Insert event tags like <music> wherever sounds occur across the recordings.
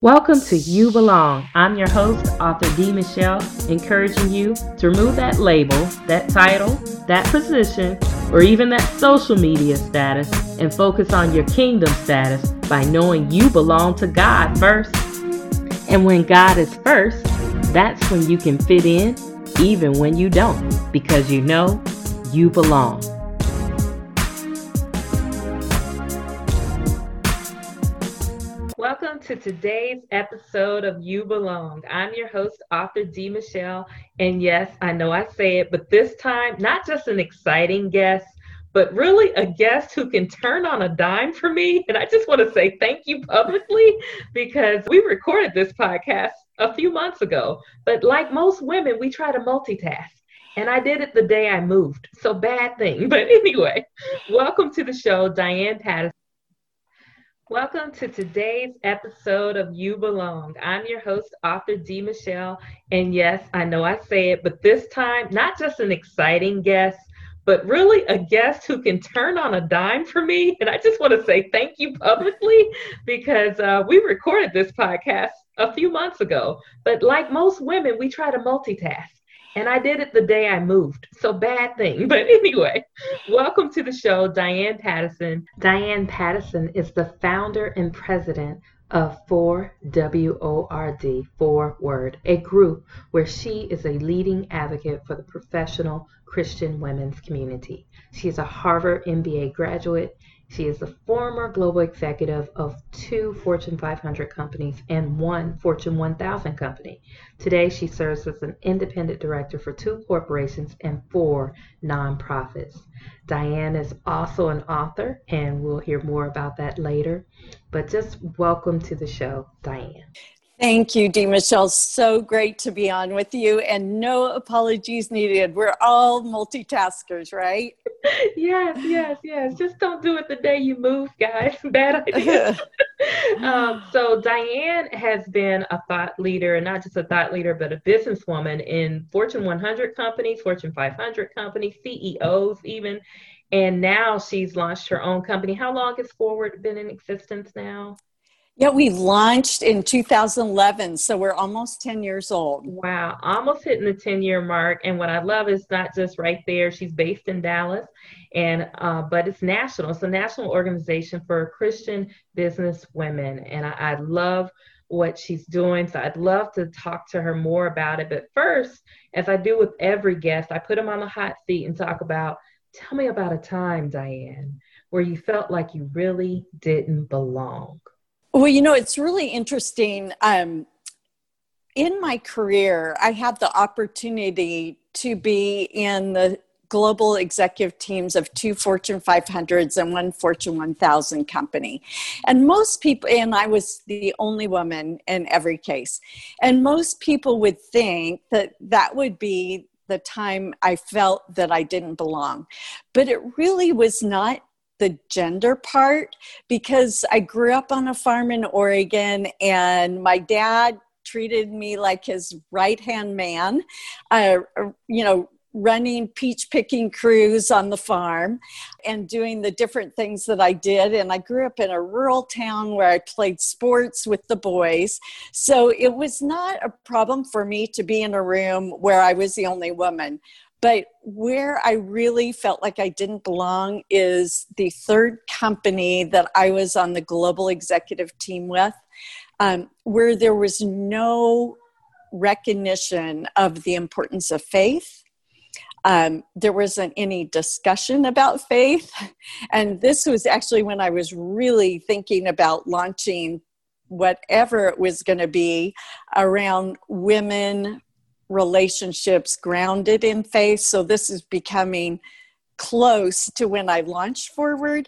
Welcome to You Belong. I'm your host, author D. Michelle, encouraging you to remove that label, that title, that position, or even that social media status and focus on your kingdom status by knowing you belong to God first. And when God is first, that's when you can fit in even when you don't, because you know you belong. To today's episode of You Belong. I'm your host, author D. Michelle. And yes, I know I say it, but this time, not just an exciting guest, but really a guest who can turn on a dime for me. And I just want to say thank you publicly because we recorded this podcast a few months ago. But like most women, we try to multitask. And I did it the day I moved. So bad thing. <laughs> But anyway, welcome to the show, Diane Paddison. Welcome to today's episode of You Belong. I'm your host, author D. Michelle. And yes, I know I say it, but this time, not just an exciting guest, but really a guest who can turn on a dime for me. And I just want to say thank you publicly because uh, we recorded this podcast a few months ago. But like most women, we try to multitask. And I did it the day I moved. So bad thing. <laughs> But anyway, welcome to the show, Diane Paddison. Diane Paddison is the founder and president of 4WORD, 4 Word, a group where she is a leading advocate for the professional Christian women's community. She is a Harvard MBA graduate she is the former global executive of two Fortune 500 companies and one Fortune 1000 company. Today, she serves as an independent director for two corporations and four nonprofits. Diane is also an author, and we'll hear more about that later. But just welcome to the show, Diane. Thank you, D. Michelle. So great to be on with you, and no apologies needed. We're all multitaskers, right? <laughs> yes, yes, yes. Just don't do it the day you move, guys. <laughs> Bad idea. <laughs> um, so, Diane has been a thought leader, and not just a thought leader, but a businesswoman in Fortune 100 companies, Fortune 500 companies, CEOs, even. And now she's launched her own company. How long has 4word been in existence now? Yeah, we launched in 2011, so we're almost 10 years old. Wow, almost hitting the 10 year mark. And what I love is not just right there, she's based in Dallas, and uh, but it's national. It's a national organization for Christian business women. And I, I love what she's doing. So I'd love to talk to her more about it. But first, as I do with every guest, I put them on the hot seat and talk about tell me about a time, Diane, where you felt like you really didn't belong. Well, you know, it's really interesting. Um, in my career, I had the opportunity to be in the global executive teams of two Fortune 500s and one Fortune 1000 company. And most people, and I was the only woman in every case, and most people would think that that would be the time I felt that I didn't belong. But it really was not the gender part because I grew up on a farm in Oregon and my dad treated me like his right hand man, uh, you know, running peach picking crews on the farm and doing the different things that I did. And I grew up in a rural town where I played sports with the boys. So it was not a problem for me to be in a room where I was the only woman. But where I really felt like I didn't belong is the third company that I was on the global executive team with, um, where there was no recognition of the importance of faith. Um, there wasn't any discussion about faith. <laughs> And this was actually when I was really thinking about launching whatever it was going to be around women relationships grounded in faith. So this is becoming close to when I launched 4word.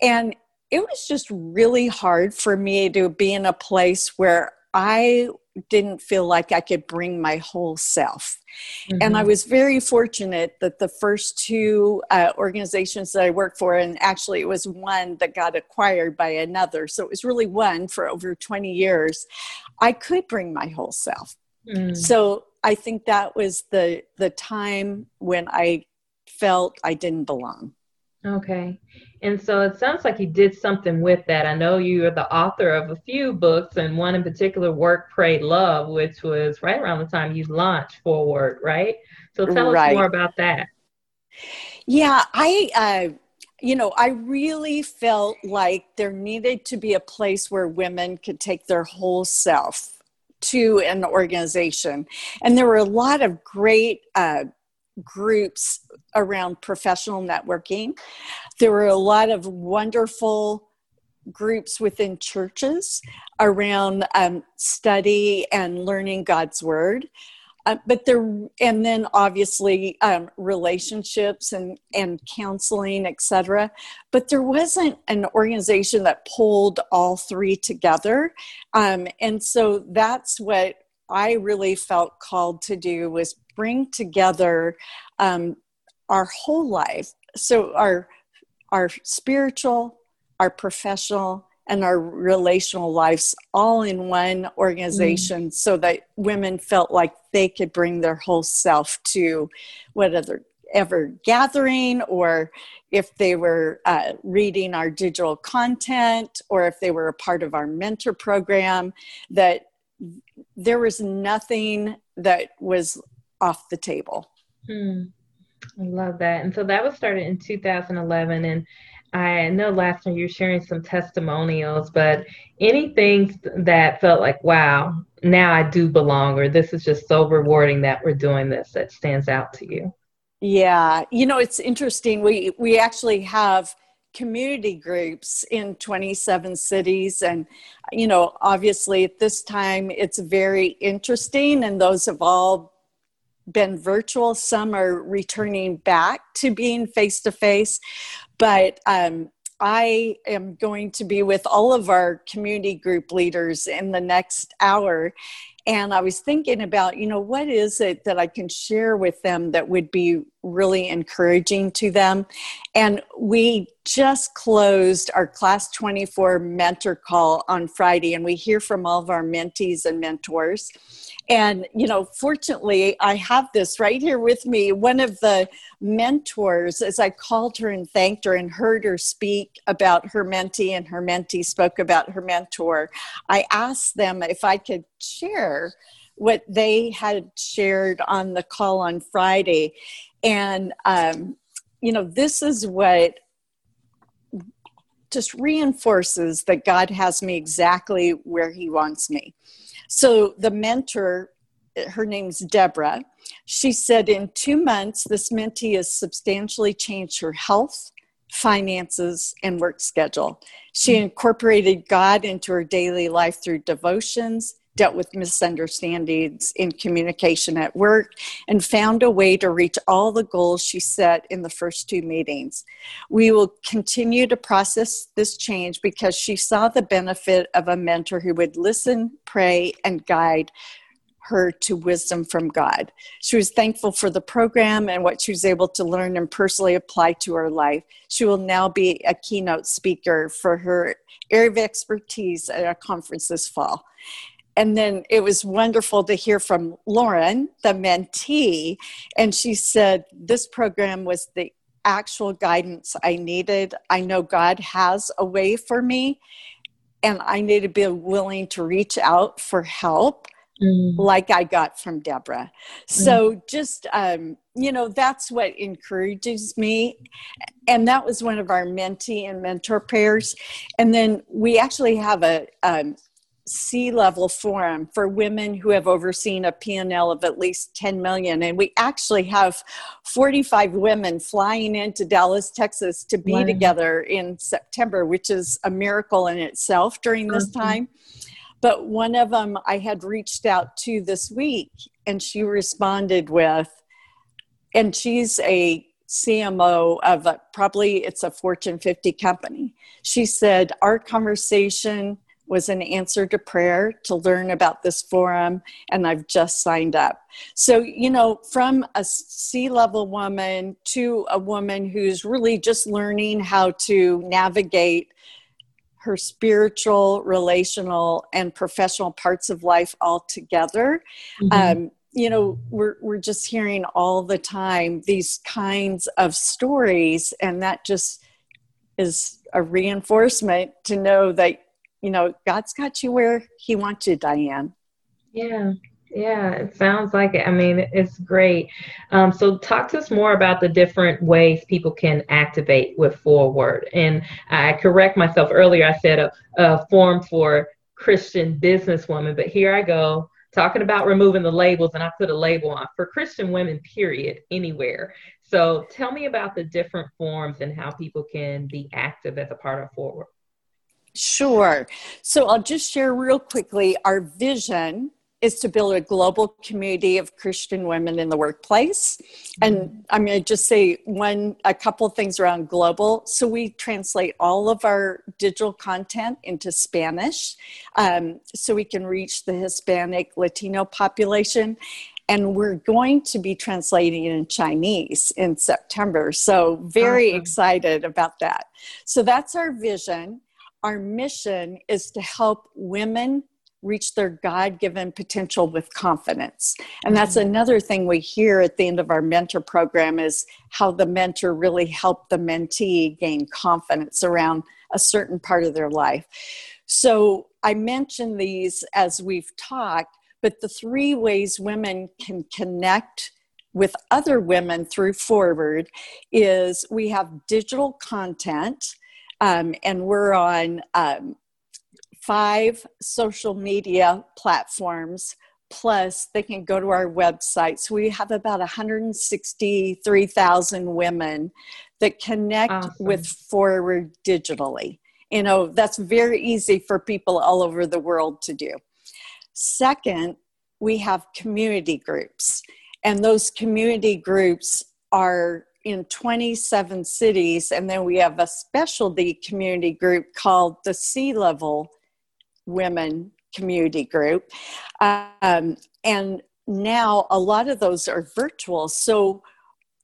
And it was just really hard for me to be in a place where I didn't feel like I could bring my whole self. Mm-hmm. And I mm-hmm. was very fortunate that the first two uh, organizations that I worked for, and actually it was one that got acquired by another, so it was really one for over 20 years, I could bring my whole self. Mm. So I think that was the the time when I felt I didn't belong. Okay. And so it sounds like you did something with that. I know you are the author of a few books, and one in particular, Work, Pray, Love, which was right around the time you launched 4word, right? So tell right. us more about that. Yeah, I, uh, you know, I really felt like there needed to be a place where women could take their whole self to an organization. And there were a lot of great uh, groups around professional networking. There were a lot of wonderful groups within churches around um, study and learning God's word. Uh, but there, and then obviously um, relationships and and counseling, etc. But there wasn't an organization that pulled all three together, um, and so that's what I really felt called to do was bring together um, our whole life. So our our spiritual, our professional, and our relational lives all in one organization mm. so that women felt like they could bring their whole self to whatever ever gathering or if they were uh, reading our digital content or if they were a part of our mentor program that there was nothing that was off the table. Hmm. I love that. And so that was started in 2011. And I know last time you were sharing some testimonials, but anything that felt like, wow, now I do belong, or this is just so rewarding that we're doing this that stands out to you? Yeah, you know, it's interesting. We we actually have community groups in 27 cities and you know obviously at this time it's very interesting and those have all been virtual some are returning back to being face to face but um, I am going to be with all of our community group leaders in the next hour. And I was thinking about, you know, what is it that I can share with them that would be really encouraging to them? And we just closed our class 24 mentor call on Friday, and we hear from all of our mentees and mentors. And, you know, fortunately, I have this right here with me. One of the mentors, as I called her and thanked her and heard her speak about her mentee, and her mentee spoke about her mentor, I asked them if I could share what they had shared on the call on Friday. And, um, you know, this is what just reinforces that God has me exactly where He wants me. So the mentor, her name's Deborah, she said in two months, this mentee has substantially changed her health, finances, and work schedule. She incorporated God into her daily life through devotions, dealt with misunderstandings in communication at work, and found a way to reach all the goals she set in the first two meetings. We will continue to process this change because she saw the benefit of a mentor who would listen, pray, and guide her to wisdom from God. She was thankful for the program and what she was able to learn and personally apply to her life. She will now be a keynote speaker for her area of expertise at a conference this fall and then it was wonderful to hear from Lauren, the mentee, and she said this program was the actual guidance I needed. I know God has a way for me, and I need to be willing to reach out for help. Mm. Like I got from Deborah. So, mm. just, um, you know, that's what encourages me. And that was one of our mentee and mentor prayers. And then we actually have a, um, C-level forum for women who have overseen a P&L of at least 10 million. And we actually have 45 women flying into Dallas, Texas to be wow. together in September, which is a miracle in itself during this mm-hmm. time. But one of them I had reached out to this week, and she responded with, and she's a CMO of a, probably it's a Fortune 50 company. She said, Our conversation was an answer to prayer to learn about this forum, and I've just signed up. So, you know, from a C level woman to a woman who's really just learning how to navigate her spiritual, relational, and professional parts of life all together. Mm-hmm. Um, you know, we're, we're just hearing all the time these kinds of stories, and that just is a reinforcement to know that, you know, God's got you where He wants you, Diane. Yeah, yeah, it sounds like it. I mean, it's great. Um, so, talk to us more about the different ways people can activate with 4word. And I correct myself earlier, I said a, a form for Christian businesswomen, but here I go talking about removing the labels, and I put a label on for Christian women, period, anywhere. So, tell me about the different forms and how people can be active as a part of 4word. Sure. So, I'll just share real quickly our vision is to build a global community of Christian women in the workplace. And mm-hmm. I'm going to just say one, a couple things around global. So we translate all of our digital content into Spanish, um, so we can reach the Hispanic Latino population. And we're going to be translating in Chinese in September. So very awesome. excited about that. So that's our vision. Our mission is to help women reach their God given potential with confidence. And that's mm-hmm. another thing we hear at the end of our mentor program is how the mentor really helped the mentee gain confidence around a certain part of their life. So I mentioned these as we've talked, but the three ways women can connect with other women through 4word is we have digital content. Um, and we're on um, five social media platforms plus they can go to our website. So we have about 163000 women that connect awesome. with 4word digitally. You know that's very easy for people all over the world to do. Second we have community groups and those community groups are in 27 cities and then we have a specialty community group called the C level women community group. Um, and now a lot of those are virtual. So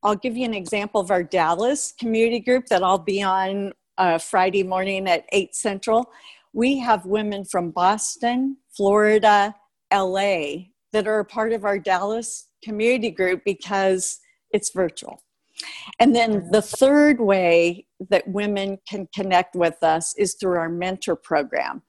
I'll give you an example of our Dallas community group that I'll be on uh, Friday morning at 8 Central. We have women from Boston, Florida, LA that are a part of our Dallas community group because it's virtual. And then the third way that women can connect with us is through our mentor program.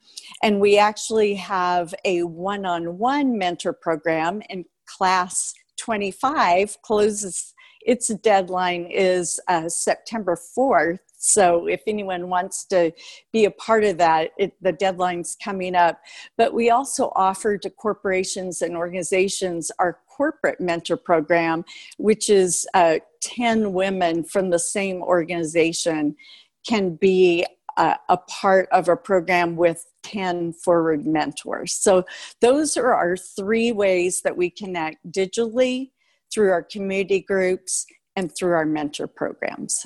And we actually have a one on one mentor program, and class 25 closes, its deadline is uh, September 4th. So if anyone wants to be a part of that, it, the deadline's coming up. But we also offer to corporations and organizations our corporate mentor program, which is uh, 10 women from the same organization can be uh, a part of a program with 10 4word mentors. So, those are our three ways that we connect digitally through our community groups and through our mentor programs.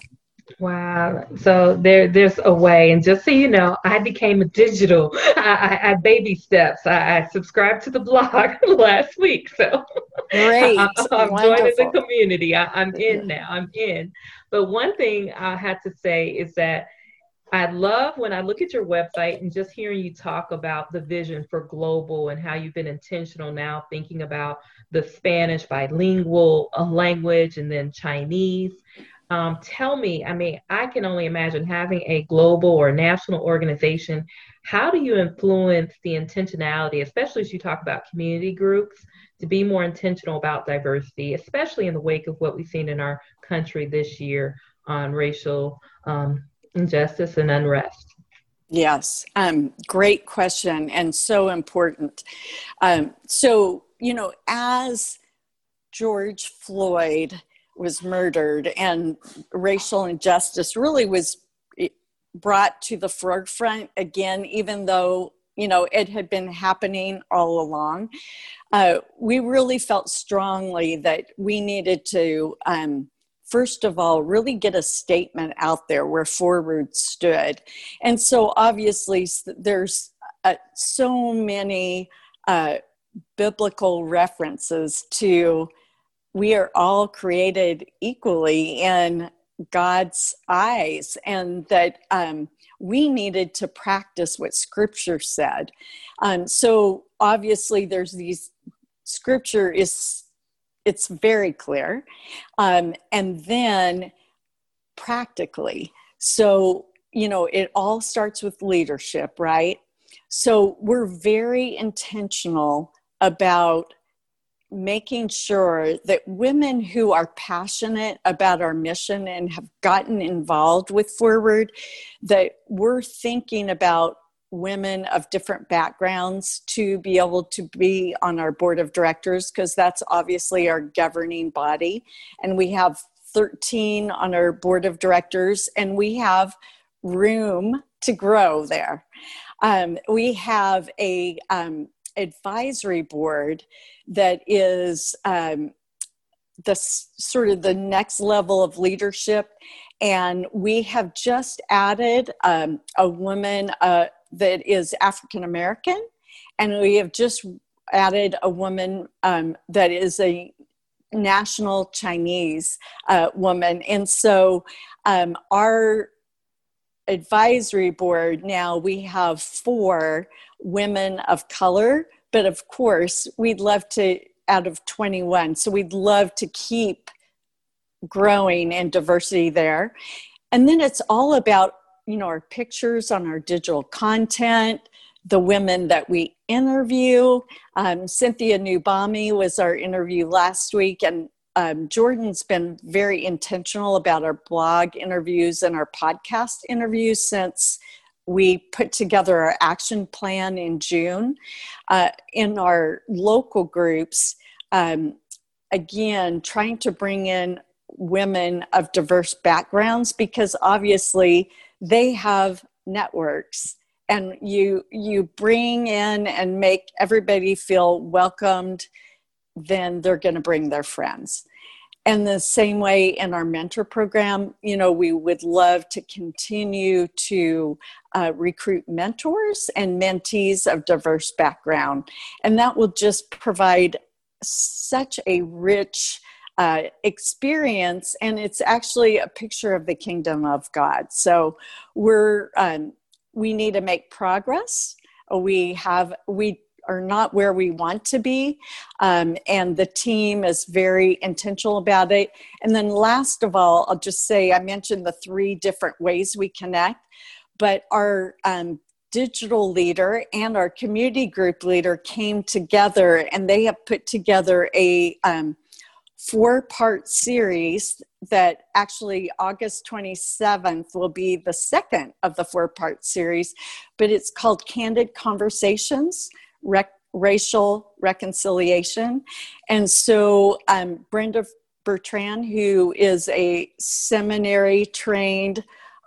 Wow. So there, there's a way. And just so you know, I became a digital. <laughs> I, I, I baby steps. I, I, subscribed to the blog <laughs> last week. So great. <laughs> I, am joining the community. I, am in now. I'm in. But one thing I had to say is that I love when I look at your website and just hearing you talk about the vision for global and how you've been intentional now thinking about the Spanish bilingual uh, language and then Chinese. Um, tell me, I mean, I can only imagine having a global or national organization. How do you influence the intentionality, especially as you talk about community groups, to be more intentional about diversity, especially in the wake of what we've seen in our country this year on racial um, injustice and unrest? Yes, um, great question and so important. Um, so, you know, as George Floyd was murdered and racial injustice really was brought to the forefront again even though you know it had been happening all along. Uh, we really felt strongly that we needed to um, first of all really get a statement out there where 4word stood. And so obviously there's uh, so many uh, biblical references to we are all created equally in God's eyes, and that um, we needed to practice what Scripture said. Um, so obviously, there's these Scripture is it's very clear. Um, and then practically, so, you know, it all starts with leadership, right? So we're very intentional about making sure that women who are passionate about our mission and have gotten involved with 4word that we're thinking about women of different backgrounds to be able to be on our board of directors because that's obviously our governing body. And we have 13 on our board of directors and we have room to grow there. Um, we have a um, advisory board that is um, the sort of the next level of leadership. And we have just added um, a woman uh, that is african american and we have just added a woman um, that is a national chinese uh, woman. And so um, our advisory board now we have four women of color. But of course we'd love to out of 21 so we'd love to keep growing and diversity there. And then it's all about you know our pictures on our digital content the women that we interview. Um, cynthia nubami was our interview last week and um, Jordan's been very intentional about our blog interviews and our podcast interviews since we put together our action plan in June. Uh, in our local groups, um, again, trying to bring in women of diverse backgrounds because obviously they have networks and you you bring in and make everybody feel welcomed then they're going to bring their friends. And the same way in our mentor program you know we would love to continue to uh, recruit mentors and mentees of diverse background. And that will just provide such a rich uh, experience and it's actually a picture of the kingdom of god. So we're um, we need to make progress. We have we are not where we want to be. Um, and the team is very intentional about it. And then, last of all, I'll just say I mentioned the three different ways we connect, but our um, digital leader and our community group leader came together and they have put together a um, four part series that actually August 27th will be the second of the four part series, but it's called Candid Conversations rec- racial reconciliation. And so um, Brenda Bertrand, who is a seminary trained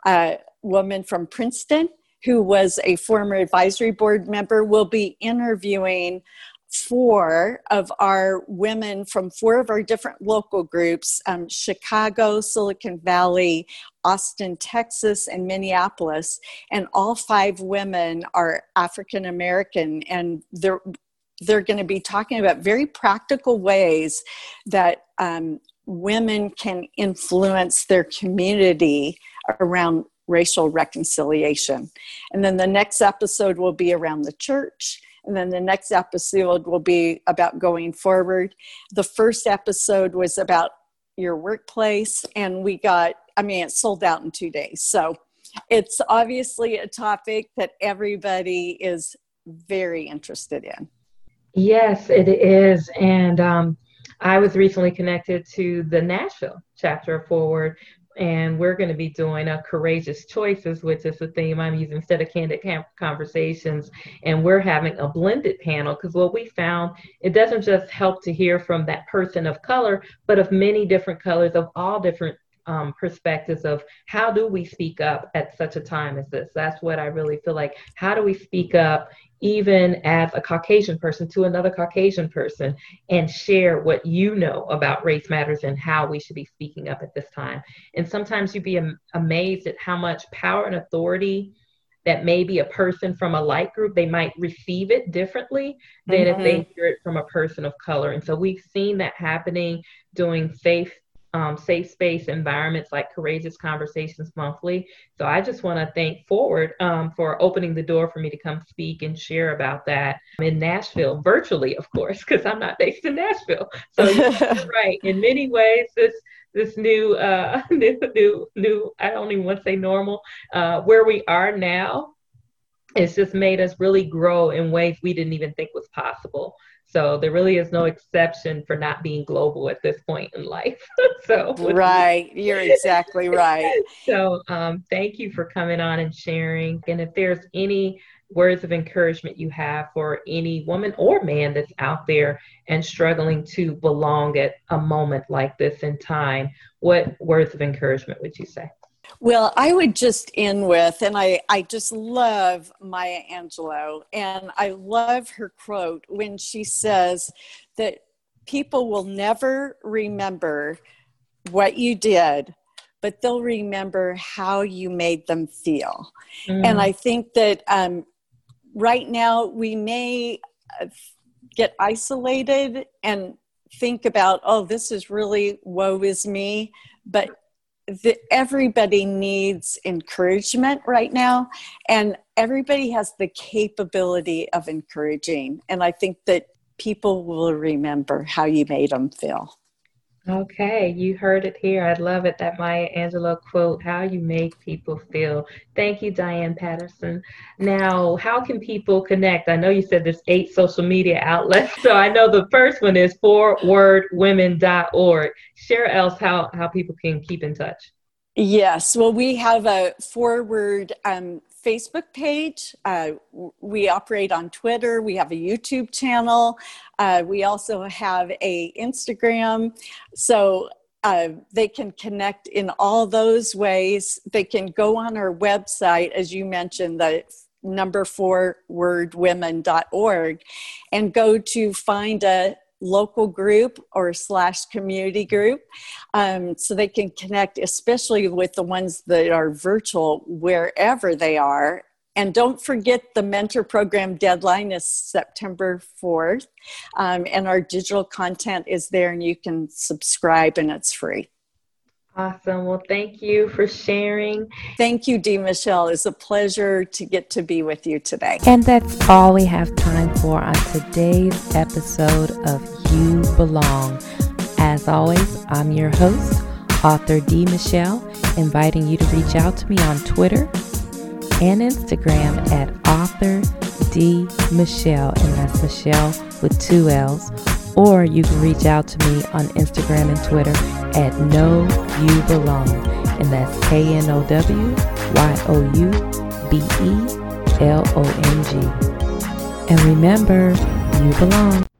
uh, woman from Princeton, who was a former advisory board member, will be interviewing four of our women from four of our different local groups um, Chicago, Silicon Valley, Austin, Texas, and Minneapolis. And all five women are African American, and they're they're going to be talking about very practical ways that um, women can influence their community around racial reconciliation. And then the next episode will be around the church. And then the next episode will be about going forward. The first episode was about your workplace, and we got, I mean, it sold out in two days. So it's obviously a topic that everybody is very interested in. Yes, it is. And um, I was recently connected to the Nashville chapter of 4word, and we're going to be doing a courageous choices which is the theme i'm using instead of candid conversations. And we're having a blended panel because what we found it doesn't just help to hear from that person of color but of many different colors of all different um, perspectives of how do we speak up at such a time as this that's what i really feel like how do we speak up even as a Caucasian person to another Caucasian person and share what you know about race matters and how we should be speaking up at this time. And sometimes you'd be am- amazed at how much power and authority that maybe a person from a light group they might receive it differently than mm-hmm. if they mm-hmm. hear it from a person of color and so we've seen that happening doing faith um, safe space environments like Courageous Conversations Monthly. So I just want to thank 4word um, for opening the door for me to come speak and share about that in Nashville, virtually, of course, because I'm not based in Nashville. <laughs> So right, in many ways, this this new uh <laughs> new new new I don't even want to say normal uh where we are now it's just made us really grow in ways we didn't even think was possible. So there really is no exception for not being global at this point in life. <laughs> so right, you're exactly <laughs> right. so um, thank you for coming on and sharing. And if there's any words of encouragement you have for any woman or man that's out there and struggling to belong at a moment like this in time, what words of encouragement would you say? Well, I would just end with, and I, I just love Maya Angelou, and I love her quote when she says that people will never remember what you did, but they'll remember how you made them feel. Mm. And I think that um, right now we may uh, get isolated and think about, oh, this is really woe is me. But the, everybody needs encouragement right now and everybody has the capability of encouraging and i think that people will remember how you made them feel Okay, you heard it here. I love it that Maya Angelou quote, how you make people feel. Thank you, Diane Paddison. Now, how can people connect? I know you said there's eight social media outlets. So I know the first one is 4wordwomen.org. Share else how, how people can keep in touch. Yes, well, we have a 4word um, Facebook page. Uh, we operate on Twitter. We have a YouTube channel. Uh, we also have a Instagram. So uh, they can connect in all those ways. They can go on our website, as you mentioned, the number four wordwomen.org, and go to find a local group or slash community group um, so they can connect especially with the ones that are virtual wherever they are. And don't forget the mentor program deadline is september 4th um, and our digital content is there and you can subscribe and it's free Awesome. Well, thank you for sharing. Thank you, D. Michelle. It's a pleasure to get to be with you today. And that's all we have time for on today's episode of You Belong. As always, I'm your host, author D. Michelle, inviting you to reach out to me on Twitter and Instagram at author D. Michelle, and that's Michelle with two L's or you can reach out to me on Instagram and Twitter at Know You Belong. And that's K N O W Y O U B E L O N G. And remember, you belong.